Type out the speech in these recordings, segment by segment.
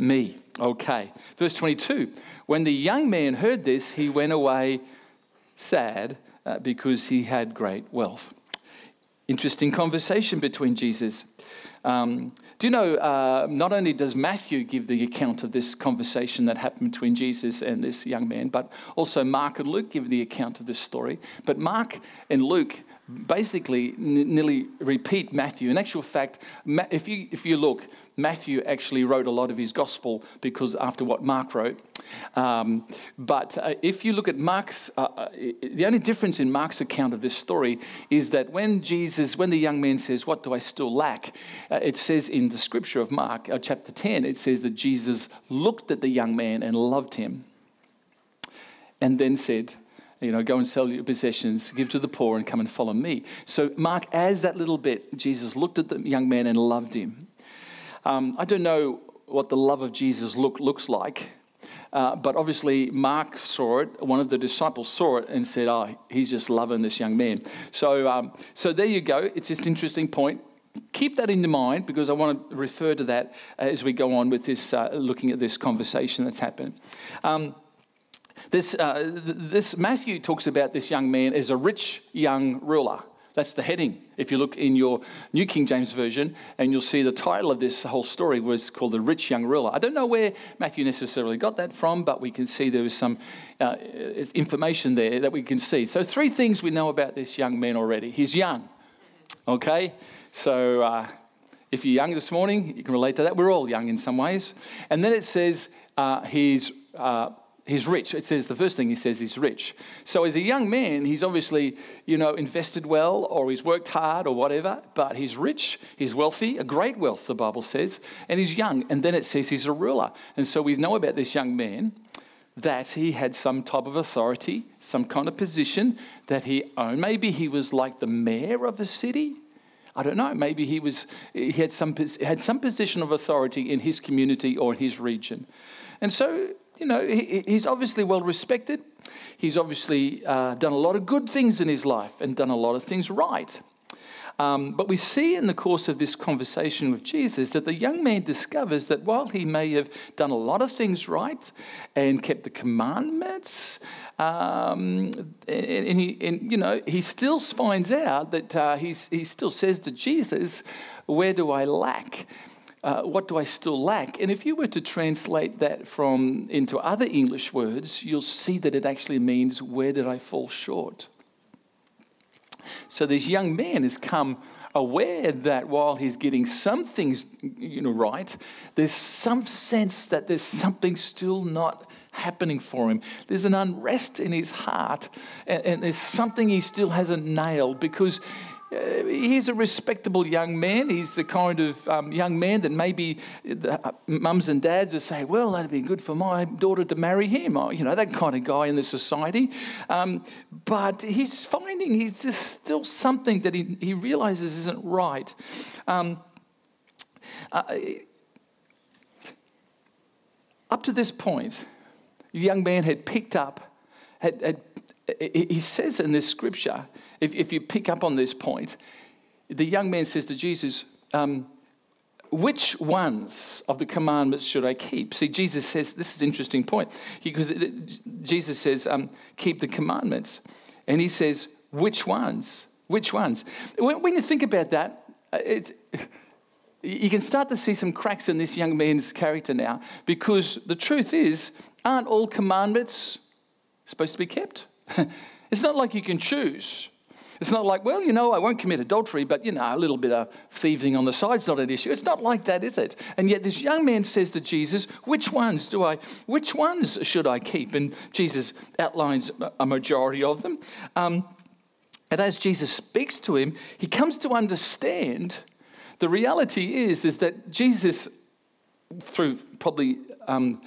me. Okay. Verse 22 When the young man heard this, he went away sad uh, because he had great wealth. Interesting conversation between Jesus. Um, do you know, uh, not only does Matthew give the account of this conversation that happened between Jesus and this young man, but also Mark and Luke give the account of this story. But Mark and Luke basically n- nearly repeat Matthew. In actual fact, Ma- if, you, if you look, Matthew actually wrote a lot of his gospel because after what Mark wrote. Um, but uh, if you look at Mark's, uh, uh, the only difference in Mark's account of this story is that when Jesus, when the young man says, What do I still lack? Uh, it says in the scripture of Mark, uh, chapter 10, it says that Jesus looked at the young man and loved him and then said, you know, go and sell your possessions, give to the poor, and come and follow me. So Mark adds that little bit. Jesus looked at the young man and loved him. Um, I don't know what the love of Jesus look, looks like, uh, but obviously Mark saw it. One of the disciples saw it and said, "Oh, he's just loving this young man." So, um, so there you go. It's just an interesting point. Keep that in mind because I want to refer to that as we go on with this, uh, looking at this conversation that's happened. Um, this, uh, this Matthew talks about this young man as a rich young ruler. That's the heading. If you look in your New King James Version, and you'll see the title of this whole story was called The Rich Young Ruler. I don't know where Matthew necessarily got that from, but we can see there was some uh, information there that we can see. So, three things we know about this young man already. He's young, okay? So, uh, if you're young this morning, you can relate to that. We're all young in some ways. And then it says uh, he's uh, he's rich. It says the first thing he says he's rich. So as a young man, he's obviously, you know, invested well or he's worked hard or whatever, but he's rich, he's wealthy, a great wealth, the Bible says, and he's young. And then it says he's a ruler. And so we know about this young man that he had some type of authority, some kind of position that he owned. Maybe he was like the mayor of a city. I don't know. Maybe he was he had some had some position of authority in his community or in his region, and so you know, he, he's obviously well respected. He's obviously uh, done a lot of good things in his life and done a lot of things right. Um, but we see in the course of this conversation with Jesus that the young man discovers that while he may have done a lot of things right and kept the commandments, um, and, and, he, and, you know, he still finds out that uh, he still says to Jesus, Where do I lack? Uh, what do I still lack? And if you were to translate that from into other English words, you'll see that it actually means where did I fall short? So this young man has come aware that while he's getting some things you know right, there's some sense that there's something still not happening for him. There's an unrest in his heart, and, and there's something he still hasn't nailed because he's a respectable young man. He's the kind of um, young man that maybe the, uh, mums and dads are saying, well, that'd be good for my daughter to marry him. Or, you know, that kind of guy in the society. Um, but he's finding he's just still something that he, he realizes isn't right. Um, uh, up to this point, the young man had picked up, had, had, he says in this scripture, if, if you pick up on this point, the young man says to Jesus, um, which ones of the commandments should I keep? See, Jesus says, this is an interesting point, because Jesus says, um, keep the commandments. And he says, which ones? Which ones? When, you think about that, uh, you can start to see some cracks in this young man's character now, because the truth is, aren't all commandments supposed to be kept? it's not like you can choose. It's not like, well, you know, I won't commit adultery, but, you know, a little bit of thieving on the side's not an issue. It's not like that, is it? And yet this young man says to Jesus, which ones do I, which ones should I keep? And Jesus outlines a majority of them. Um, and as Jesus speaks to him, he comes to understand the reality is, is that Jesus, through probably um,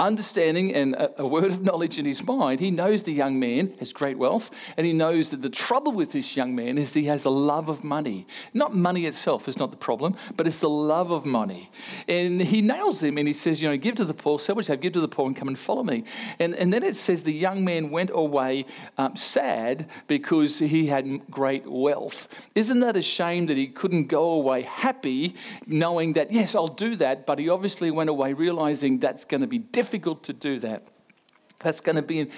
understanding and a, a, word of knowledge in his mind, he knows the young man has great wealth, and he knows that the trouble with this young man is he has a love of money. Not money itself is not the problem, but it's the love of money. And he nails him and he says, You know, give to the poor, sell what you have, give to the poor, and come and follow me. And, and then it says the young man went away um, sad because he had great wealth. Isn't that a shame that he couldn't go away happy, knowing that, yes, I'll do that, but he obviously went away realizing that's going to be difficult difficult to do that. That's going to be,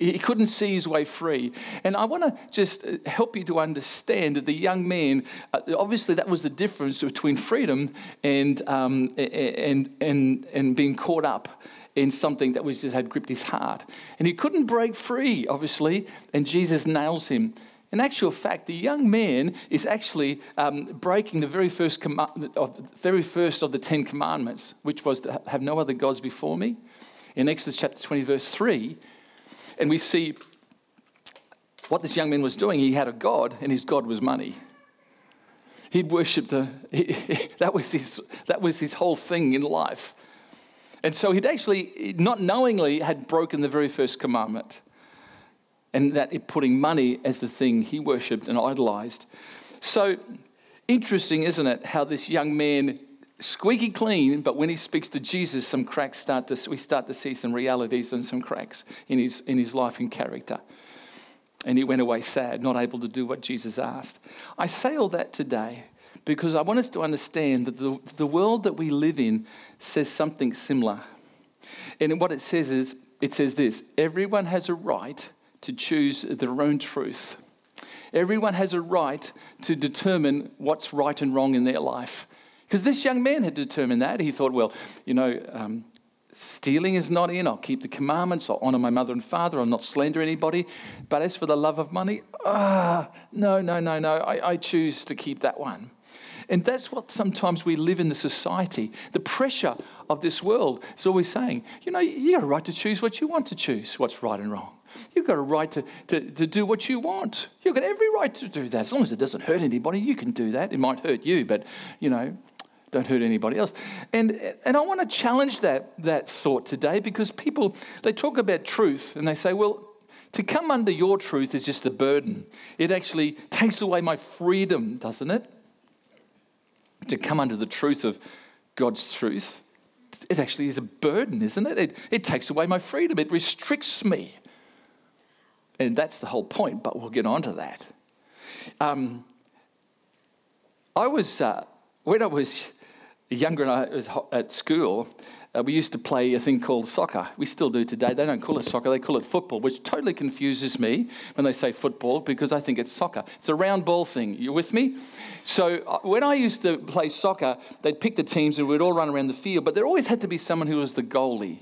he couldn't see his way free. And I want to just uh, help you to understand that the young man, uh, obviously, that was the difference between freedom and, um, and, and, and being caught up in something that was just had gripped his heart. And he couldn't break free, obviously, and Jesus nails him. In actual fact, the young man is actually um, breaking the very first, com- of, very first of the Ten Commandments, which was to have no other gods before me. In Exodus chapter 20, verse 3, and we see what this young man was doing. He had a God, and his God was money. He'd worshipped the, he, that, was his, that was his whole thing in life. And so he'd actually, not knowingly, had broken the very first commandment and that it putting money as the thing he worshipped and idolized. So interesting, isn't it, how this young man squeaky clean, but when he speaks to Jesus, some cracks start to we start to see some realities and some cracks in his in his life and character. And he went away sad, not able to do what Jesus asked. I say all that today because I want us to understand that the, the world that we live in says something similar. And what it says is, it says this everyone has a right to choose their own truth. Everyone has a right to determine what's right and wrong in their life. Because this young man had determined that. He thought, well, you know, um, stealing is not in. I'll keep the commandments. I'll honor my mother and father. I'll not slander anybody. But as for the love of money, ah, no, no, no, no. I, I choose to keep that one. And that's what sometimes we live in the society. The pressure of this world is always saying, you know, you got a right to choose what you want to choose, what's right and wrong. You've got a right to, to, to do what you want. You've got every right to do that. As long as it doesn't hurt anybody, you can do that. It might hurt you, but, you know, don't hurt anybody else. And, and I want to challenge that, that thought today because people, they talk about truth and they say, well, to come under your truth is just a burden. It actually takes away my freedom, doesn't it? To come under the truth of God's truth, it actually is a burden, isn't it? It, it takes away my freedom, it restricts me. And that's the whole point, but we'll get on to that. Um, I was, uh, when I was younger and I was at school, uh, we used to play a thing called soccer. We still do today. They don't call it soccer, they call it football, which totally confuses me when they say football because I think it's soccer. It's a round ball thing. You with me? So uh, when I used to play soccer, they'd pick the teams and we'd all run around the field, but there always had to be someone who was the goalie.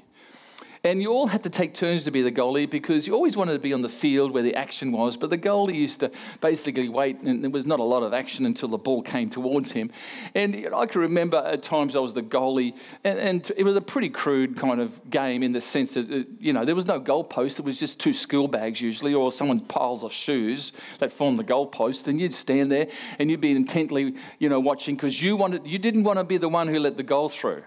And you all had to take turns to be the goalie because you always wanted to be on the field where the action was. But the goalie used to basically wait, and there was not a lot of action until the ball came towards him. And I can remember at times I was the goalie, and, and it was a pretty crude kind of game in the sense that, uh, you know, there was no goalpost. It was just two school bags usually, or someone's piles of shoes that formed the goalpost. And you'd stand there and you'd be intently, you know, watching because you wanted, you didn't want to be the one who let the goal through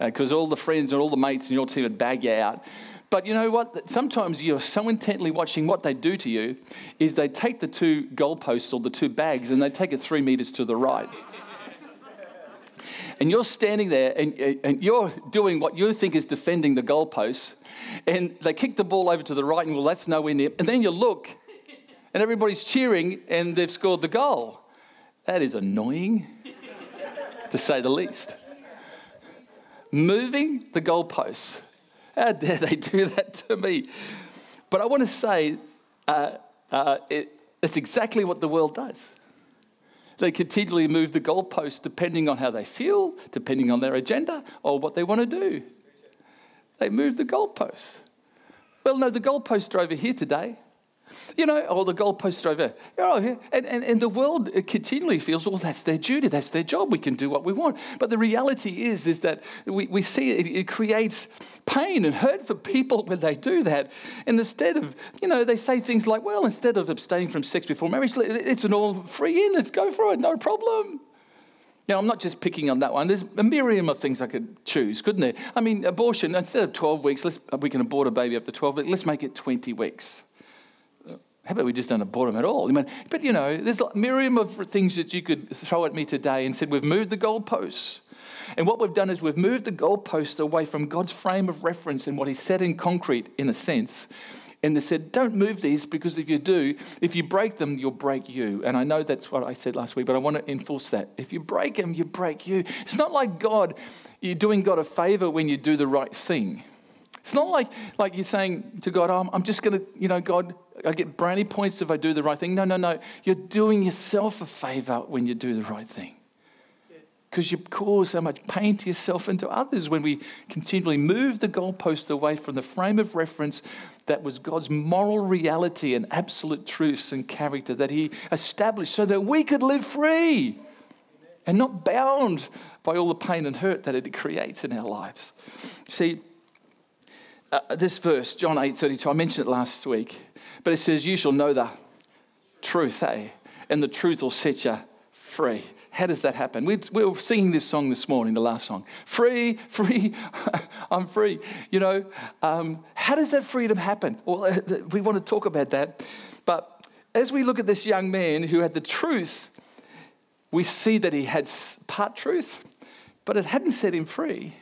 because uh, all the friends and all the mates in your team would bag you out. But you know what? Sometimes you're so intently watching what they do to you, is they take the two goalposts or the two bags and they take it three meters to the right. and you're standing there and, and you're doing what you think is defending the goalposts, and they kick the ball over to the right, and well, that's nowhere near. And then you look, and everybody's cheering, and they've scored the goal. That is annoying, to say the least moving the goalposts. How dare they do that to me? But I want to say uh, uh, it, it's exactly what the world does. They continually move the goalposts depending on how they feel, depending on their agenda, or what they want to do. They move the goalposts. Well, no, the goalposts are over here today. You know, or the goalposts are over here. Oh, and, and, and the world uh, continually feels, well, that's their duty, that's their job, we can do what we want. But the reality is, is that we, we see it, it creates pain and hurt for people when they do that. And instead of, you know, they say things like, well, instead of abstaining from sex before marriage, it's an all free in, let's go for it, no problem. Know, I'm not just picking on that one. There's a myriad of things I could choose, couldn't there? I mean, abortion, instead of 12 weeks, we can abort a baby up to 12 weeks, let's make it 20 weeks. How about we just don't abort them at all? I mean, but you know, there's a myriad of things that you could throw at me today and said, we've moved the goalposts. And what we've done is we've moved the goalposts away from God's frame of reference and what He said in concrete, in a sense. And they said, don't move these because if you do, if you break them, you'll break you. And I know that's what I said last week, but I want to enforce that. If you break them, you break you. It's not like God, you're doing God a favor when you do the right thing. It's not like, like you're saying to God, oh, I'm just going to, you know, God, I get brownie points if I do the right thing. No, no, no. You're doing yourself a favor when you do the right thing because you cause so much pain to yourself and to others when we continually move the goalpost away from the frame of reference that was God's moral reality and absolute truths and character that He established so that we could live free and not bound by all the pain and hurt that it creates in our lives. See, uh, this verse, John 8 32, I mentioned it last week, but it says, You shall know the truth, eh? And the truth will set you free. How does that happen? We, we were singing this song this morning, the last song. Free, free, I'm free. You know, um, how does that freedom happen? Well, uh, we want to talk about that. But as we look at this young man who had the truth, we see that he had part truth, but it hadn't set him free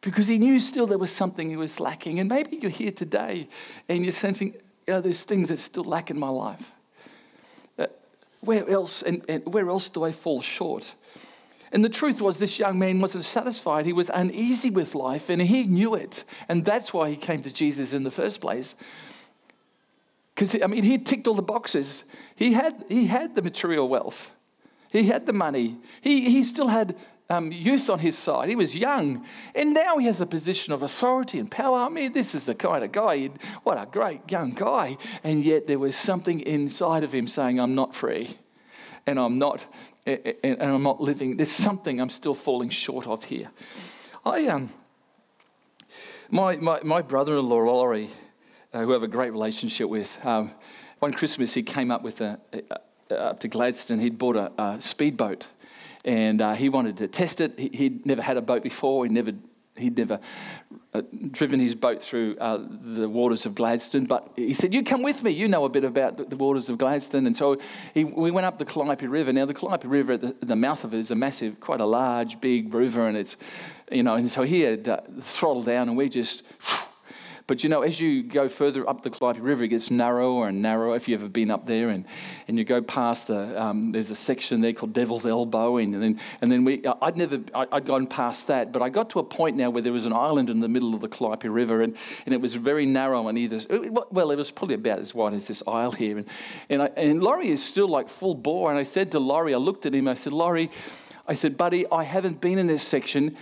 because he knew still there was something he was lacking. And maybe you're here today and you're sensing, you know, there's things that still lack in my life uh, where else and, and where else do I fall short? And the truth was, this young man wasn't satisfied. He was uneasy with life, and he knew it. And that's why he came to Jesus in the first place. Because, I mean, he ticked all the boxes. He had, he had the material wealth, he had the money, he, he still had um, youth on his side. He was young. And now he has a position of authority and power. I mean, this is the kind of guy, what a great young guy. And yet there was something inside of him saying, I'm not free. And I'm not, and I'm not living. There's something I'm still falling short of here. I, um, my, my, my brother in law, Laurie, uh, who I have a great relationship with, um, one Christmas he came up with a, a, up to Gladstone. He'd bought a, a speedboat and uh, he wanted to test it. He, would never had a boat before. He never, he'd never uh, driven his boat through uh, the waters of Gladstone. But he said, "You come with me. You know a bit about the, the waters of Gladstone." And so he, we went up the Calliope River. Now the Calliope River, at the, the, mouth of it, is a massive, quite a large, big river, and it's, you know, and so he had uh, throttled down, and we just. Whew, but you know, as you go further up the Calliope River, it gets narrower and narrower. If you've ever been up there, and, and you go past the, um, there's a section there called Devil's Elbow, and, then and then we, I'd never, I'd gone past that, but I got to a point now where there was an island in the middle of the Calliope River, and, and it was very narrow on either. Well, it was probably about as wide as this aisle here, and and, I, and Laurie is still like full bore, and I said to Laurie, I looked at him, I said, Laurie. I said, buddy, I haven't been in this section.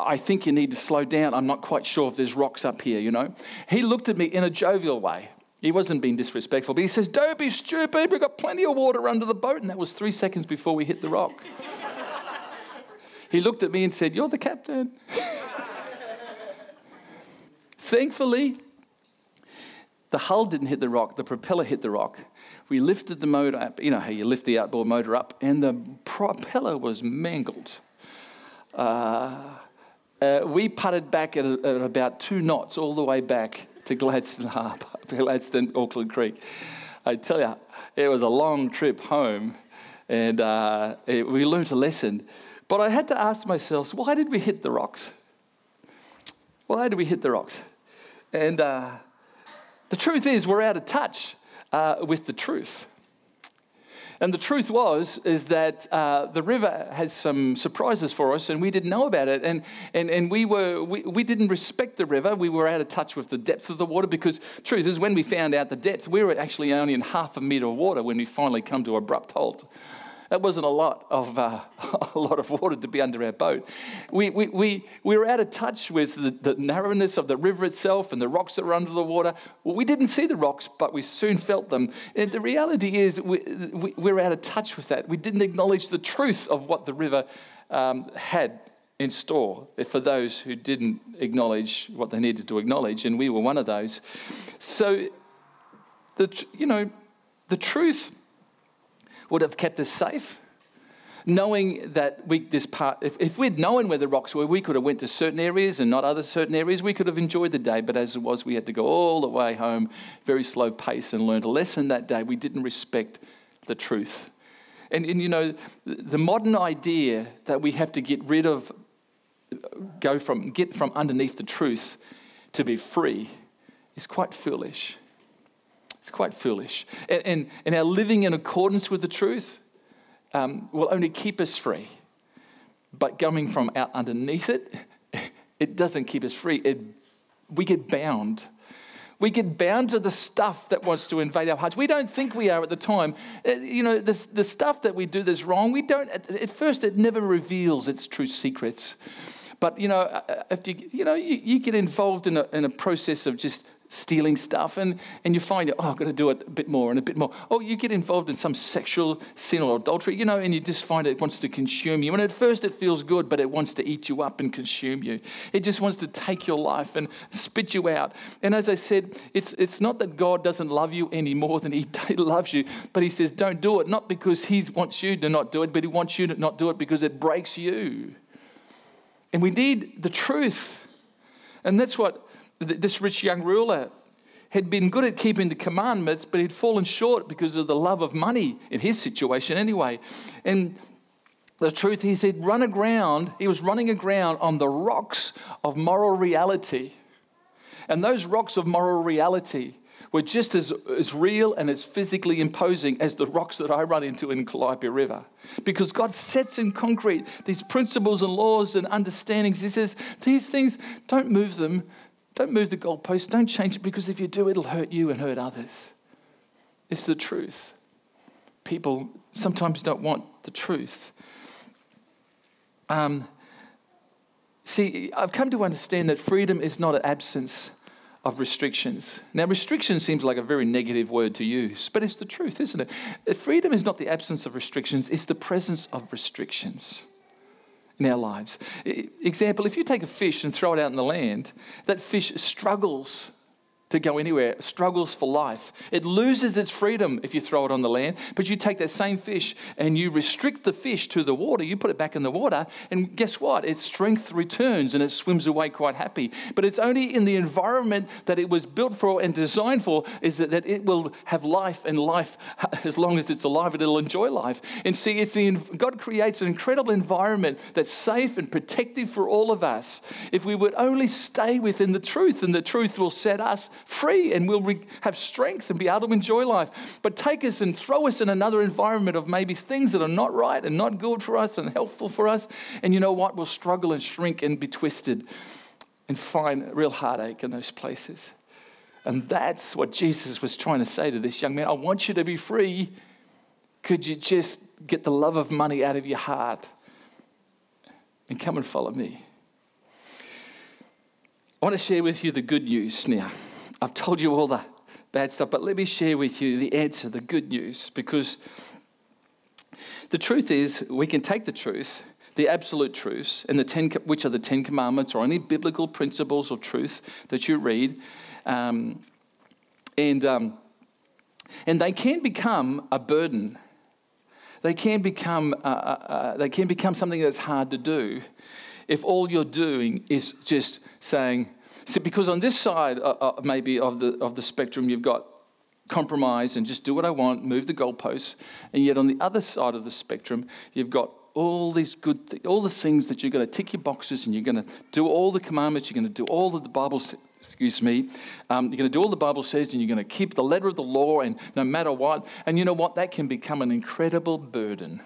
I think you need to slow down. I'm not quite sure if there's rocks up here, you know. He looked at me in a jovial way. He wasn't being disrespectful, but he says, Don't be stupid. We've got plenty of water under the boat. And that was three seconds before we hit the rock. he looked at me and said, You're the captain. Thankfully, the hull didn't hit the rock, the propeller hit the rock. We lifted the motor up, you know how you lift the outboard motor up, and the propeller was mangled. Uh, uh, we putted back at, at, about two knots all the way back to Gladstone Harbour, Gladstone, Auckland Creek. I tell you, it was a long trip home, and uh, it, we learned a lesson. But I had to ask myself, why did we hit the rocks? Why did we hit the rocks? And uh, the truth is, we're out of touch uh, with the truth. And the truth was, is that uh, the river has some surprises for us, and we didn't know about it. And, and, and we, were, we, we didn't respect the river. We were out of touch with the depth of the water because, truth is, when we found out the depth, we were actually only in half a meter of water when we finally come to abrupt halt. That wasn't a lot of, uh, a lot of water to be under our boat. We, we, we, we were out of touch with the, the narrowness of the river itself and the rocks that were under the water. Well, we didn't see the rocks, but we soon felt them. And the reality is, we, we, we're out of touch with that. We didn't acknowledge the truth of what the river um, had in store for those who didn't acknowledge what they needed to acknowledge, and we were one of those. So, the, you know, the truth would have kept us safe. knowing that we, this part, if, if we'd known where the rocks were, we could have went to certain areas and not other certain areas. We could have enjoyed the day, but as it was, we had to go all the way home, very slow pace, and learned a lesson that day. We didn't respect the truth. And, and you know, the modern idea that we have to get rid of, go from, get from underneath the truth to be free is quite foolish. Quite foolish. And, and, and our living in accordance with the truth um, will only keep us free. But coming from out underneath it, it doesn't keep us free. It, we get bound. We get bound to the stuff that wants to invade our hearts. We don't think we are at the time. Uh, you know, the, the stuff that we do that's wrong, we don't, at, first, it never reveals its true secrets. But, you know, if you, you know, you, you get involved in a, in a process of just stealing stuff, and, and you find, oh, I've got to do it a bit more and a bit more. Oh, you get involved in some sexual sin or adultery, you know, and you just find it wants to consume you. And at first it feels good, but it wants to eat you up and consume you. It just wants to take your life and spit you out. And as I said, it's, it's not that God doesn't love you any more than He loves you, but He says, don't do it, not because He wants you to not do it, but He wants you to not do it because it breaks you. And we need the truth. And that's what this rich young ruler had been good at keeping the commandments, but he'd fallen short because of the love of money in his situation anyway. And the truth is, he'd run aground, he was running aground on the rocks of moral reality. And those rocks of moral reality were just as, as real and as physically imposing as the rocks that I run into in Calliope River. Because God sets in concrete these principles and laws and understandings. He says, these things, don't move them, don't move the goalpost. Don't change it because if you do, it'll hurt you and hurt others. It's the truth. People sometimes don't want the truth. Um, see, I've come to understand that freedom is not an absence of restrictions. Now, restriction seems like a very negative word to use, but it's the truth, isn't it? Freedom is not the absence of restrictions, it's the presence of restrictions in our lives. Example, if you take a fish and throw it out in the land, that fish struggles to go anywhere, struggles for life. It loses its freedom if you throw it on the land, but you take that same fish and you restrict the fish to the water, you put it back in the water, and guess what? Its strength returns and it swims away quite happy. But it's only in the environment that it was built for and designed for is that, that it will have life and life as long as it's alive, it'll enjoy life. And see, it's the, God creates an incredible environment that's safe and protective for all of us if we would only stay within the truth, and the truth will set us free and we'll re- have strength and be able to enjoy life. But take us and throw us in another environment of maybe things that are not right and not good for us and helpful for us. And you know what? We'll struggle and shrink and be twisted and find real heartache in those places. And that's what Jesus was trying to say to this young man. I want you to be free. Could you just get the love of money out of your heart and come and follow me? I want to share with you the good news now. I've told you all the bad stuff, but let me share with you the answer, the good news, because the truth is we can take the truth, the absolute truths, and the ten, which are the Ten Commandments or any biblical principles or truth that you read, um, and um, and they can become a burden. They can become uh, uh, uh, they can become something that's hard to do if all you're doing is just saying, See, because on this side, uh, uh, maybe of the, of the spectrum, you've got compromise and just do what I want, move the goalposts. And yet on the other side of the spectrum, you've got all these good, th- all the things that you're going to tick your boxes and you're going to do all the commandments, you're going to do all that the Bible says. Excuse me. Um, you're going to do all the Bible says, and you're going to keep the letter of the law, and no matter what. And you know what? That can become an incredible burden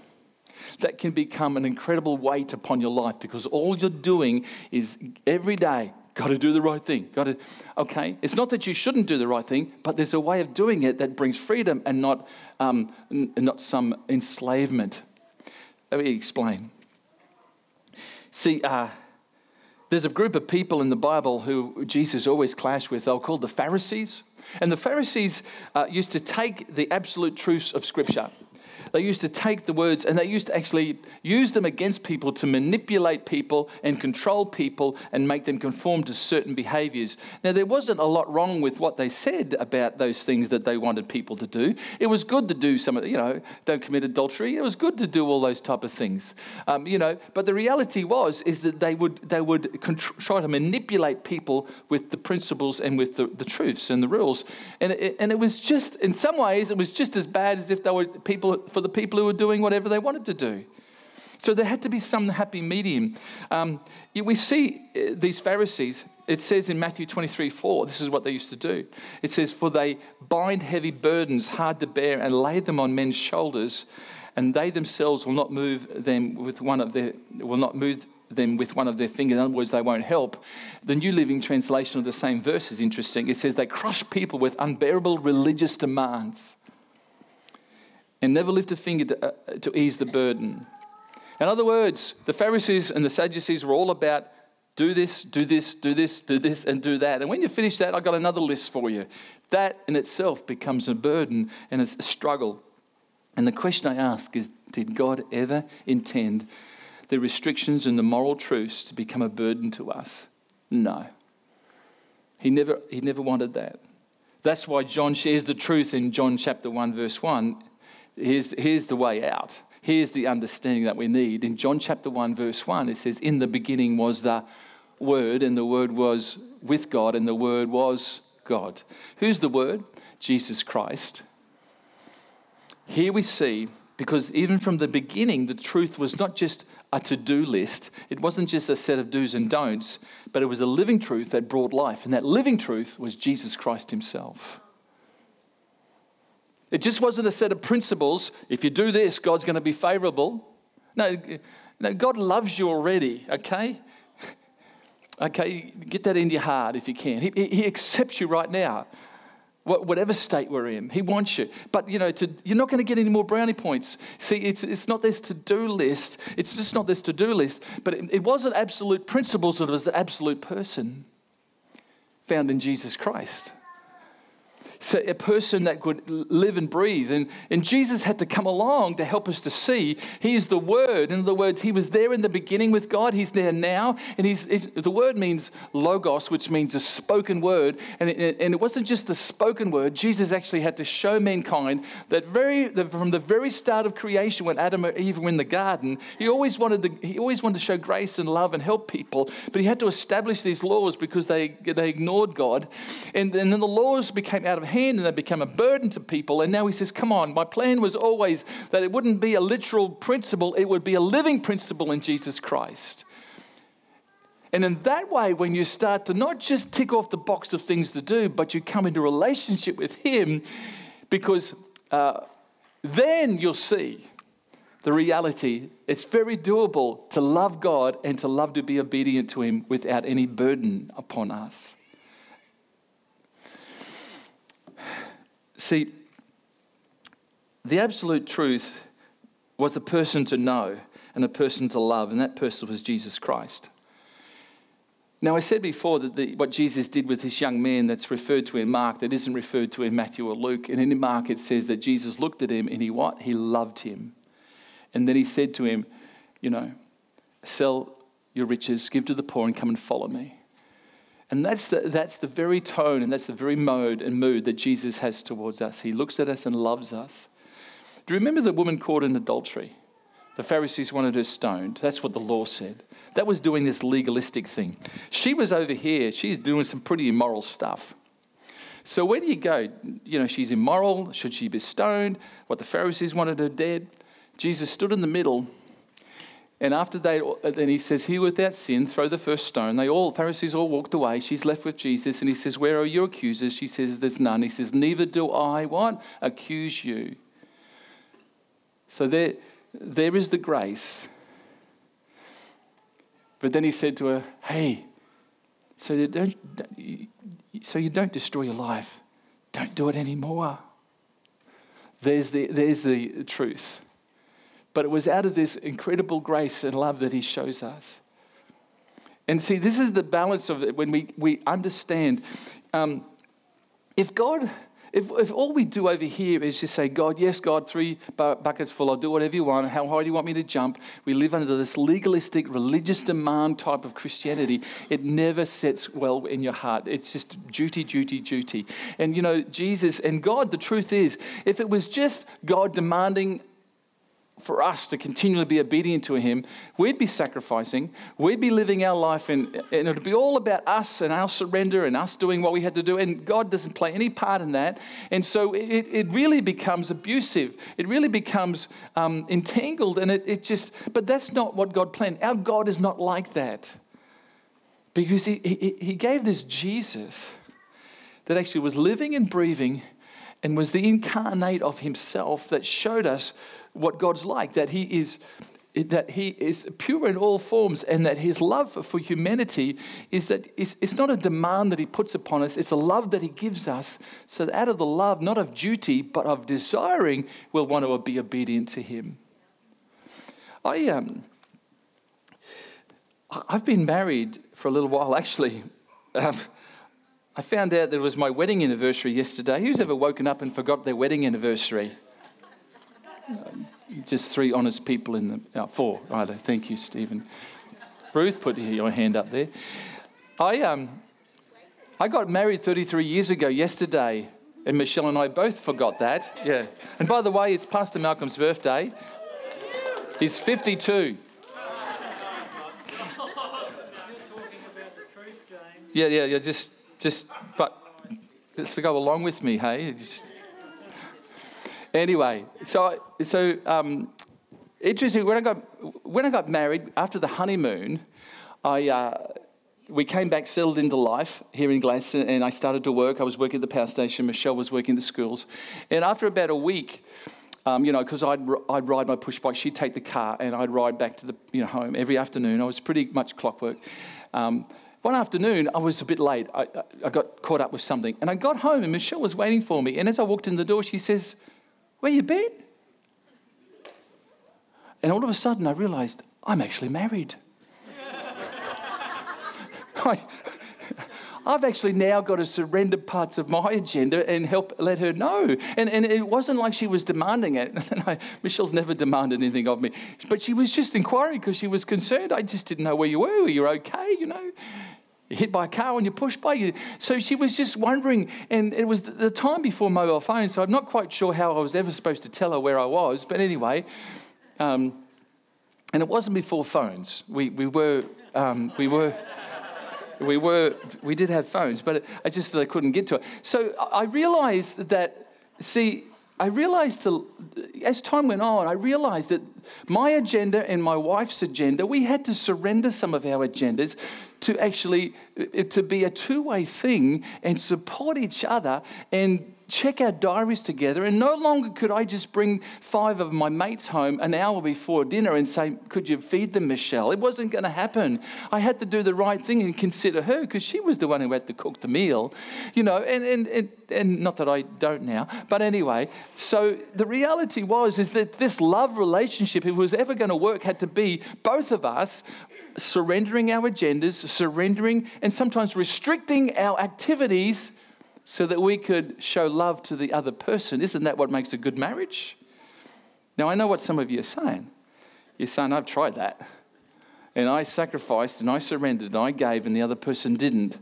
that can become an incredible weight upon your life because all you're doing is every day Got to do the right thing. Got to, okay? It's not that you shouldn't do the right thing, but there's a way of doing it that brings freedom and not, um, n- not some enslavement. Let me explain. See, uh, there's a group of people in the Bible who Jesus always clashed with. They're called the Pharisees. And the Pharisees uh, used to take the absolute truths of Scripture They used to take the words and they used to actually use them against people to manipulate people and control people and make them conform to certain behaviors. Now, there wasn't a lot wrong with what they said about those things that they wanted people to do. It was good to do some of, you know, don't commit adultery. It was good to do all those type of things, um, you know. But the reality was is that they would they would contr- try to manipulate people with the principles and with the, the truths and the rules, and it, and it was just in some ways it was just as bad as if they were people for the people who were doing whatever they wanted to do. So there had to be some happy medium. Um, we see uh, these Pharisees, it says in Matthew 23 4, this is what they used to do. It says, For they bind heavy burdens hard to bear and lay them on men's shoulders, and they themselves will not move them with one of their, will not move them with one of their fingers. In other words, they won't help. The New Living Translation of the same verse is interesting. It says, They crush people with unbearable religious demands and never lift a finger to, uh, to ease the burden. In other words, the Pharisees and the Sadducees were all about do this, do this, do this, do this, and do that. And when you finish that, I've got another list for you. That in itself becomes a burden and it's a struggle. And the question I ask is Did God ever intend the restrictions and the moral truths to become a burden to us? No. He never, he never wanted that. That's why John shares the truth in John chapter 1, verse 1. Here's, here's the way out. Here's the understanding that we need. In John chapter 1, verse 1, it says, In the beginning was the Word, and the Word was with God, and the Word was God. Who's the Word? Jesus Christ. Here we see, because even from the beginning, the truth was not just a to do list, it wasn't just a set of do's and don'ts, but it was a living truth that brought life. And that living truth was Jesus Christ Himself. It just wasn't a set of principles. If you do this, God's going to be favorable. No, no, God loves you already, okay? Okay, get that into your heart if you can. He, he accepts you right now, whatever state we're in. He wants you. But, you know, to, you're not going to get any more brownie points. See, it's, it's not this to do list. It's just not this to do list. But it, it wasn't absolute principles, it was an absolute person found in Jesus Christ a person that could live and breathe. And, and Jesus had to come along to help us to see He is the Word. In other words, He was there in the beginning with God, He's there now. And he's, he's the word means logos, which means a spoken word. And it, and it wasn't just the spoken word, Jesus actually had to show mankind that very, from the very start of creation, when Adam and Eve were in the garden, He always wanted to, he always wanted to show grace and love and help people. But He had to establish these laws because they, they ignored God. And, and then the laws became out of hand and they become a burden to people. And now he says, Come on, my plan was always that it wouldn't be a literal principle, it would be a living principle in Jesus Christ. And in that way, when you start to not just tick off the box of things to do, but you come into relationship with Him, because uh, then you'll see the reality. It's very doable to love God and to love to be obedient to Him without any burden upon us. See, the absolute truth was a person to know and a person to love, and that person was Jesus Christ. Now, I said before that the, what Jesus did with this young man that's referred to in Mark, that isn't referred to in Matthew or Luke. And in Mark, it says that Jesus looked at him and he what? He loved him. And then he said to him, You know, sell your riches, give to the poor, and come and follow me. And that's the, that's the very tone and that's the very mode and mood that Jesus has towards us. He looks at us and loves us. Do you remember the woman caught in adultery? The Pharisees wanted her stoned. That's what the law said. That was doing this legalistic thing. She was over here. She's doing some pretty immoral stuff. So where do you go? You know, she's immoral. Should she be stoned? What the Pharisees wanted her dead. Jesus stood in the middle and after they, then he says, He without sin, throw the first stone. They all, Pharisees all walked away. She's left with Jesus, and he says, Where are your accusers? She says, There's none. He says, Neither do I, what? Accuse you. So there, there is the grace. But then he said to her, Hey, so you don't, so you don't destroy your life. Don't do it anymore. There's the, there's the truth. But it was out of this incredible grace and love that He shows us. And see, this is the balance of it when we, we understand. Um, if God, if, if all we do over here is just say, God, yes, God, three buckets full, I'll do whatever you want, how high do you want me to jump? We live under this legalistic, religious demand type of Christianity. It never sets well in your heart. It's just duty, duty, duty. And you know, Jesus and God, the truth is, if it was just God demanding for us to continually be obedient to Him, we'd be sacrificing, we'd be living our life, in, and it'd be all about us and our surrender and us doing what we had to do. And God doesn't play any part in that. And so it, it really becomes abusive. It really becomes um, entangled. And it, it just, but that's not what God planned. Our God is not like that. Because He, he, he gave this Jesus that actually was living and breathing and was the incarnate of Himself that showed us what God's like, that He is that he is pure in all forms and that his love for humanity is that it's, it's, not a demand that he puts upon us it's a love that he gives us. So out of the love not of duty but of desiring we'll want to be obedient to him. I um i've been married for a little while actually. Um, i found out that it was my wedding anniversary yesterday. Who's ever woken up and forgot their wedding anniversary just three honest people in the, uh, four, rather. Thank you, Stephen. Ruth, put your hand up there. I, um, I got married 33 years ago yesterday, and Michelle and I both forgot that. Yeah. And by the way, it's Pastor Malcolm's birthday. He's 52. Yeah, yeah, yeah. Just, just, but just to go along with me, hey. Just, Anyway, so so um, interesting. When I got when I got married after the honeymoon, I. Uh, we came back, settled into life here in Gladstone, and I started to work. I was working at the power station. Michelle was working at the schools. And after about a week, um, you know, because I'd, I'd ride my push bike, she'd take the car, and I'd ride back to the you know, home every afternoon. I was pretty much clockwork. Um, one afternoon, I was a bit late. I, I got caught up with something. And I got home, and Michelle was waiting for me. And as I walked in the door, she says, where you been? And all of a sudden, I realized I'm actually married. I, I've actually now got to surrender parts of my agenda and help let her know. And, and it wasn't like she was demanding it. Michelle's never demanded anything of me. But she was just inquiring because she was concerned. I just didn't know where you were. Were you okay? You know? Hit by a car when you're pushed by you. So she was just wondering, and it was the time before mobile phones, so I'm not quite sure how I was ever supposed to tell her where I was. But anyway, um, and it wasn't before phones. We, we were, um, we were, we were, we did have phones, but I just I couldn't get to it. So I realized that, see, I realized to, as time went on, I realized that my agenda and my wife's agenda, we had to surrender some of our agendas to actually to be a two-way thing and support each other and check our diaries together. And no longer could I just bring five of my mates home an hour before dinner and say, Could you feed them, Michelle? It wasn't going to happen. I had to do the right thing and consider her because she was the one who had to cook the meal, you know, and, and, and, and not that I don't now. But anyway, so the reality was is that this love relationship, if it was ever going to work, had to be both of us surrendering our agendas, surrendering and sometimes restricting our activities so that we could show love to the other person. Isn't that what makes a good marriage? Now, I know what some of you are saying. You're saying, I've tried that. And I sacrificed and I surrendered and I gave and the other person didn't.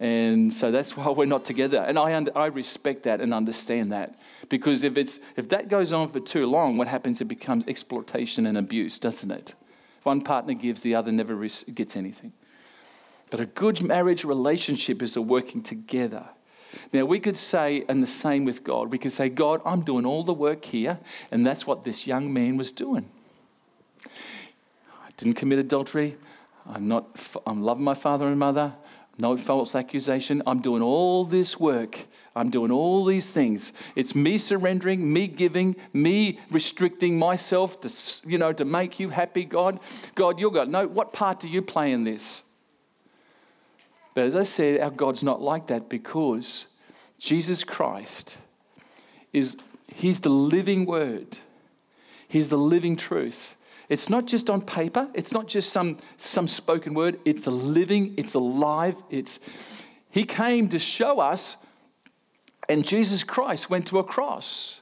And so that's why we're not together. And I, I respect that and understand that. Because if, it's, if that goes on for too long, what happens? It becomes exploitation and abuse, doesn't it? One partner gives, the other never gets anything. But a good marriage relationship is a working together. Now, we could say, and the same with God, we could say, God, I'm doing all the work here, and that's what this young man was doing. I didn't commit adultery. I'm not, I'm loving my father and mother. No false accusation. I'm doing all this work. I'm doing all these things. It's me surrendering, me giving, me restricting myself to, you know, to make you happy, God. God, you're God. No, what part do you play in this? But as I said, our God's not like that because Jesus Christ is He's the living word. He's the living truth. It's not just on paper, it's not just some, some spoken word, it's a living, it's alive, it's He came to show us And Jesus Christ went to a cross.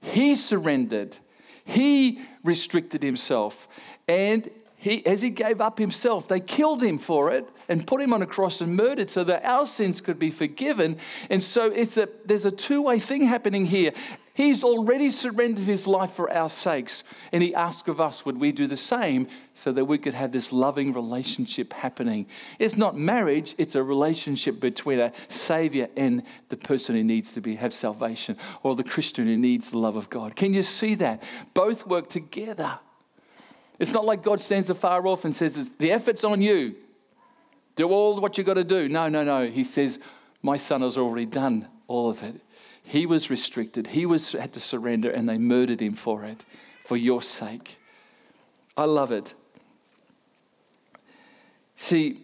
He surrendered. He restricted himself. And he, as he gave up himself, they killed him for it and put him on a cross and murdered so that our sins could be forgiven. And so it's a, there's a two way thing happening here. He's already surrendered his life for our sakes. And he asked of us, would we do the same so that we could have this loving relationship happening? It's not marriage, it's a relationship between a Savior and the person who needs to be, have salvation or the Christian who needs the love of God. Can you see that? Both work together. It's not like God stands afar off and says, The effort's on you. Do all what you've got to do. No, no, no. He says, My son has already done all of it. He was restricted, he was, had to surrender, and they murdered him for it, for your sake. I love it. See,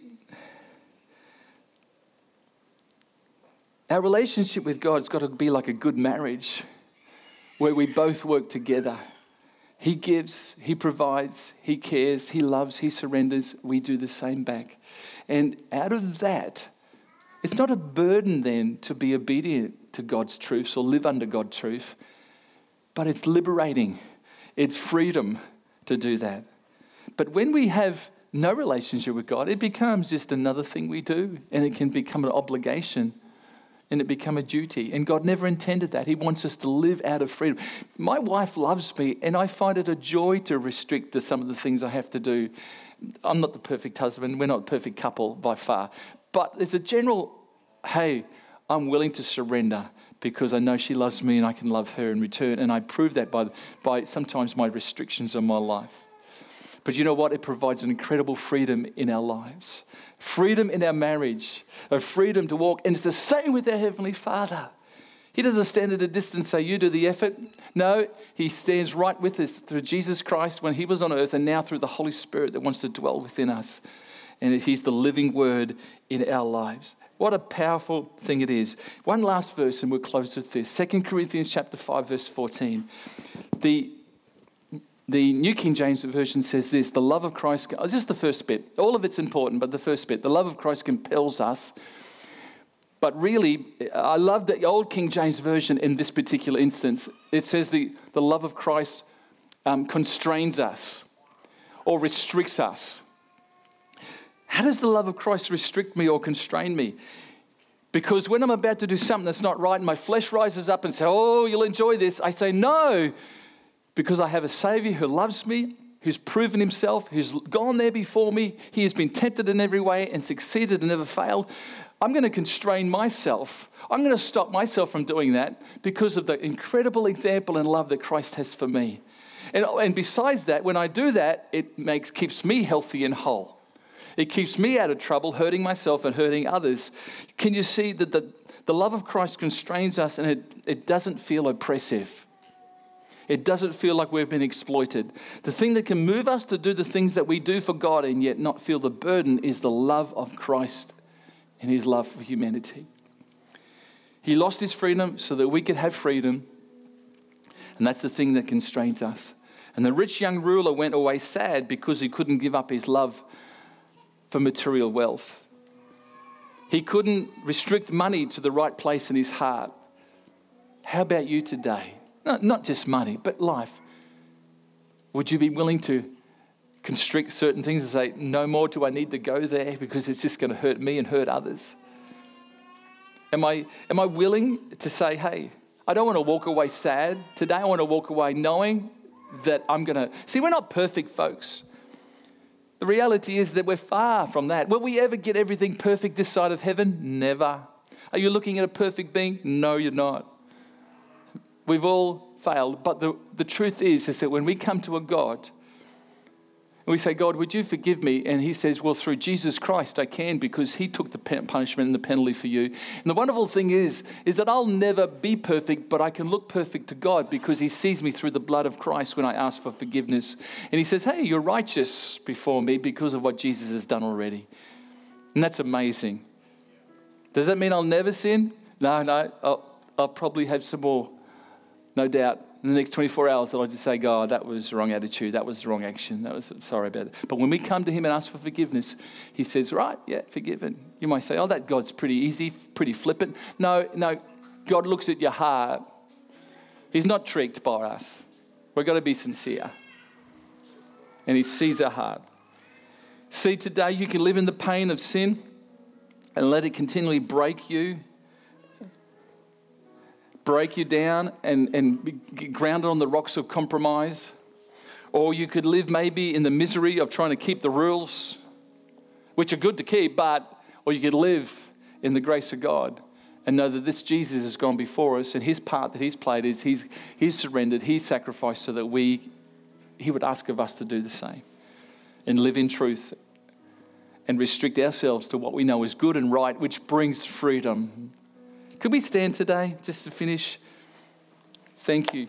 our relationship with God's got to be like a good marriage where we both work together. He gives, He provides, He cares, He loves, He surrenders. We do the same back. And out of that, it's not a burden then to be obedient to God's truths or live under God's truth, but it's liberating. It's freedom to do that. But when we have no relationship with God, it becomes just another thing we do, and it can become an obligation and it become a duty. And God never intended that. He wants us to live out of freedom. My wife loves me, and I find it a joy to restrict to some of the things I have to do. I'm not the perfect husband, we're not a perfect couple by far. But there's a general, hey, I'm willing to surrender because I know she loves me and I can love her in return. And I prove that by, by sometimes my restrictions on my life. But you know what? It provides an incredible freedom in our lives freedom in our marriage, a freedom to walk. And it's the same with our Heavenly Father. He doesn't stand at a distance say, You do the effort. No, He stands right with us through Jesus Christ when He was on earth and now through the Holy Spirit that wants to dwell within us. And He's the living word in our lives. What a powerful thing it is. One last verse, and we'll close with this 2 Corinthians chapter 5, verse 14. The the New King James Version says this the love of Christ, oh, just the first bit. All of it's important, but the first bit the love of Christ compels us. But really, I love the old King James Version in this particular instance. It says the, the love of Christ um, constrains us or restricts us. How does the love of Christ restrict me or constrain me? Because when I'm about to do something that's not right and my flesh rises up and says, Oh, you'll enjoy this, I say, No, because I have a Savior who loves me, who's proven himself, who's gone there before me. He has been tempted in every way and succeeded and never failed. I'm going to constrain myself. I'm going to stop myself from doing that because of the incredible example and love that Christ has for me. And, and besides that, when I do that, it makes, keeps me healthy and whole. It keeps me out of trouble, hurting myself and hurting others. Can you see that the, the love of Christ constrains us and it, it doesn't feel oppressive? It doesn't feel like we've been exploited. The thing that can move us to do the things that we do for God and yet not feel the burden is the love of Christ and his love for humanity. He lost his freedom so that we could have freedom. And that's the thing that constrains us. And the rich young ruler went away sad because he couldn't give up his love for material wealth. He couldn't restrict money to the right place in his heart. How about you today? Not, not just money, but life. Would you be willing to constrict certain things and say, no more do I need to go there because it's just going to hurt me and hurt others? Am I, am I willing to say, hey, I don't want to walk away sad. Today I want to walk away knowing that I'm going to. See, we're not perfect, folks. The reality is that we're far from that. Will we ever get everything perfect this side of heaven? Never. Are you looking at a perfect being? No, you're not. We've all failed. But the, the truth is, is that when we come to a God, and we say, God, would you forgive me? And he says, Well, through Jesus Christ, I can because he took the punishment and the penalty for you. And the wonderful thing is, is that I'll never be perfect, but I can look perfect to God because he sees me through the blood of Christ when I ask for forgiveness. And he says, Hey, you're righteous before me because of what Jesus has done already. And that's amazing. Does that mean I'll never sin? No, no. I'll, I'll probably have some more no doubt in the next 24 hours that I just say, God, that was the wrong attitude, that was the wrong action, that was sorry about it. But when we come to Him and ask for forgiveness, He says, Right, yeah, forgiven. You might say, Oh, that God's pretty easy, pretty flippant. No, no, God looks at your heart. He's not tricked by us. We've got to be sincere. And He sees our heart. See, today you can live in the pain of sin and let it continually break you, break you down, and, and get grounded on the rocks of compromise. Or you could live maybe in the misery of trying to keep the rules, which are good to keep, but, or you could live in the grace of God and know that this Jesus has gone before us, and his part that he's played is he's, he's surrendered, he's sacrificed so that we, he would ask of us to do the same and live in truth and restrict ourselves to what we know is good and right, which brings freedom. Could we stand today just to finish? Thank you.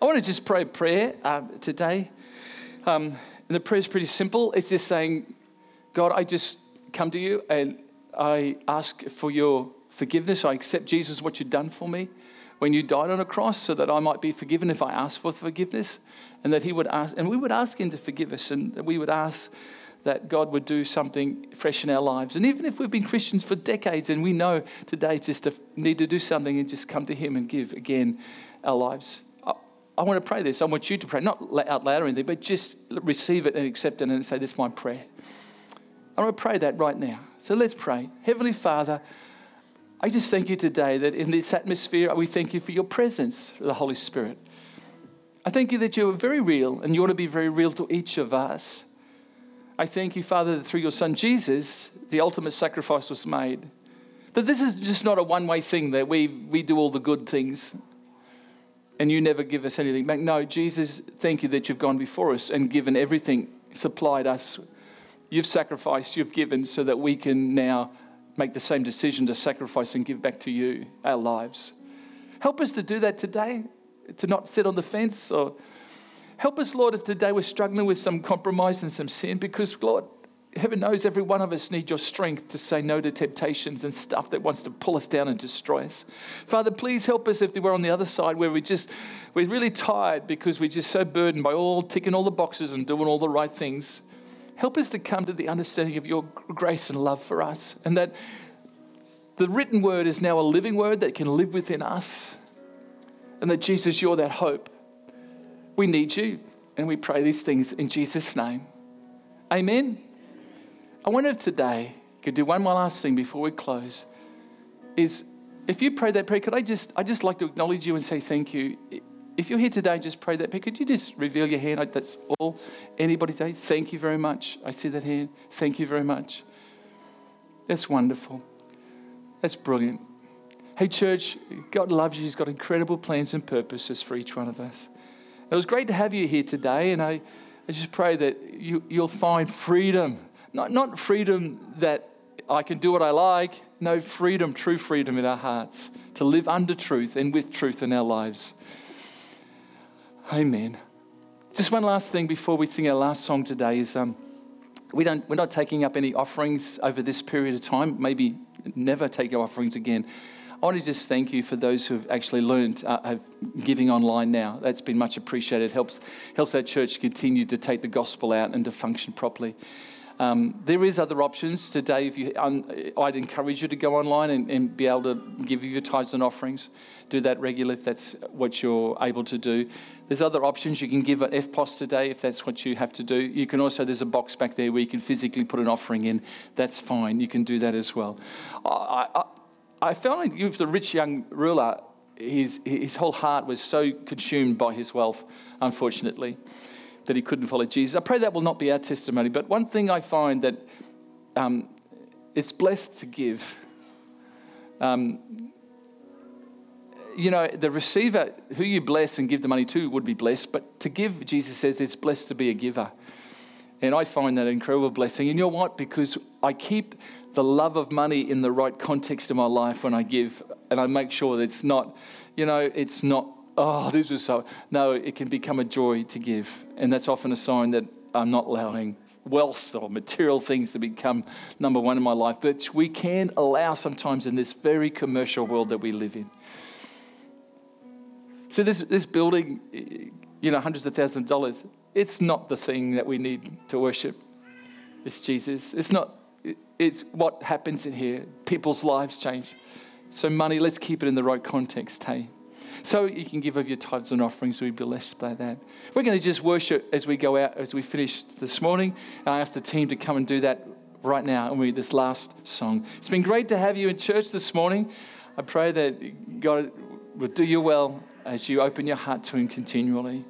I want to just pray a prayer uh, today. Um, and the prayer is pretty simple. It's just saying, God, I just come to you and I ask for your forgiveness. I accept Jesus, what you've done for me when you died on a cross, so that I might be forgiven if I ask for forgiveness. And that He would ask, and we would ask Him to forgive us, and that we would ask that God would do something fresh in our lives. And even if we've been Christians for decades and we know today just to need to do something and just come to Him and give again our lives. I want to pray this. I want you to pray, not out loud or anything, but just receive it and accept it and say, This is my prayer. I want to pray that right now. So let's pray. Heavenly Father, I just thank you today that in this atmosphere, we thank you for your presence, the Holy Spirit. I thank you that you are very real and you want to be very real to each of us. I thank you, Father, that through your Son Jesus, the ultimate sacrifice was made. That this is just not a one way thing that we, we do all the good things and you never give us anything back. No, Jesus, thank you that you've gone before us and given everything, supplied us. You've sacrificed, you've given so that we can now make the same decision to sacrifice and give back to you our lives. Help us to do that today, to not sit on the fence or help us, Lord, if today we're struggling with some compromise and some sin, because, Lord, heaven knows every one of us need your strength to say no to temptations and stuff that wants to pull us down and destroy us. Father, please help us if we're on the other side where we just we're really tired because we're just so burdened by all ticking all the boxes and doing all the right things. Help us to come to the understanding of your grace and love for us and that the written word is now a living word that can live within us. And that Jesus, you're that hope. We need you and we pray these things in Jesus' name. Amen. I wonder if today could do one more last thing before we close. Is if you pray that prayer, could I just I just like to acknowledge you and say thank you. If you're here today just pray that prayer, could you just reveal your hand? That's all. Anybody say thank you very much. I see that hand. Thank you very much. That's wonderful. That's brilliant. Hey, church, God loves you. He's got incredible plans and purposes for each one of us. It was great to have you here today, and I, I just pray that you, you'll find freedom not, not freedom that I can do what I like. No, freedom, true freedom in our hearts to live under truth and with truth in our lives. Amen. Just one last thing before we sing our last song today is um, we don't, we're not taking up any offerings over this period of time, maybe never take our offerings again. I want to just thank you for those who have actually learned uh, giving online now. That's been much appreciated. Helps, helps our church continue to take the gospel out and to function properly. Um, there is other options today. If you, um, I'd encourage you to go online and, and, be able to give you your tithes and offerings. Do that regularly if that's what you're able to do. There's other options. You can give an EFTPOS today if that's what you have to do. You can also, there's a box back there where you can physically put an offering in. That's fine. You can do that as well. I, I, I found with the rich young ruler, his, his whole heart was so consumed by his wealth, unfortunately that he couldn't follow Jesus. I pray that will not be our testimony. But one thing I find that um, it's blessed to give. Um, you know, the receiver who you bless and give the money to would be blessed, but to give, Jesus says, it's blessed to be a giver. And I find that an incredible blessing. And you know what? Because I keep the love of money in the right context of my life when I give, and I make sure that it's not, you know, it's not oh, this is so. No, it can become a joy to give. And that's often a sign that I'm not allowing wealth or material things to become number one in my life. But we can allow sometimes in this very commercial world that we live in. So, this, this building, you know, hundreds of thousands of dollars, it's not the thing that we need to worship. It's Jesus. It's not it's what happens in here. People's lives change. So, money, let's keep it in the right context, hey? So you can give of your tithes and offerings. We'd be blessed by that. We're going to just worship as we go out, as we finish this morning. And I ask the team to come and do that right now and read this last song. It's been great to have you in church this morning. I pray that God will do you well as you open your heart to Him continually.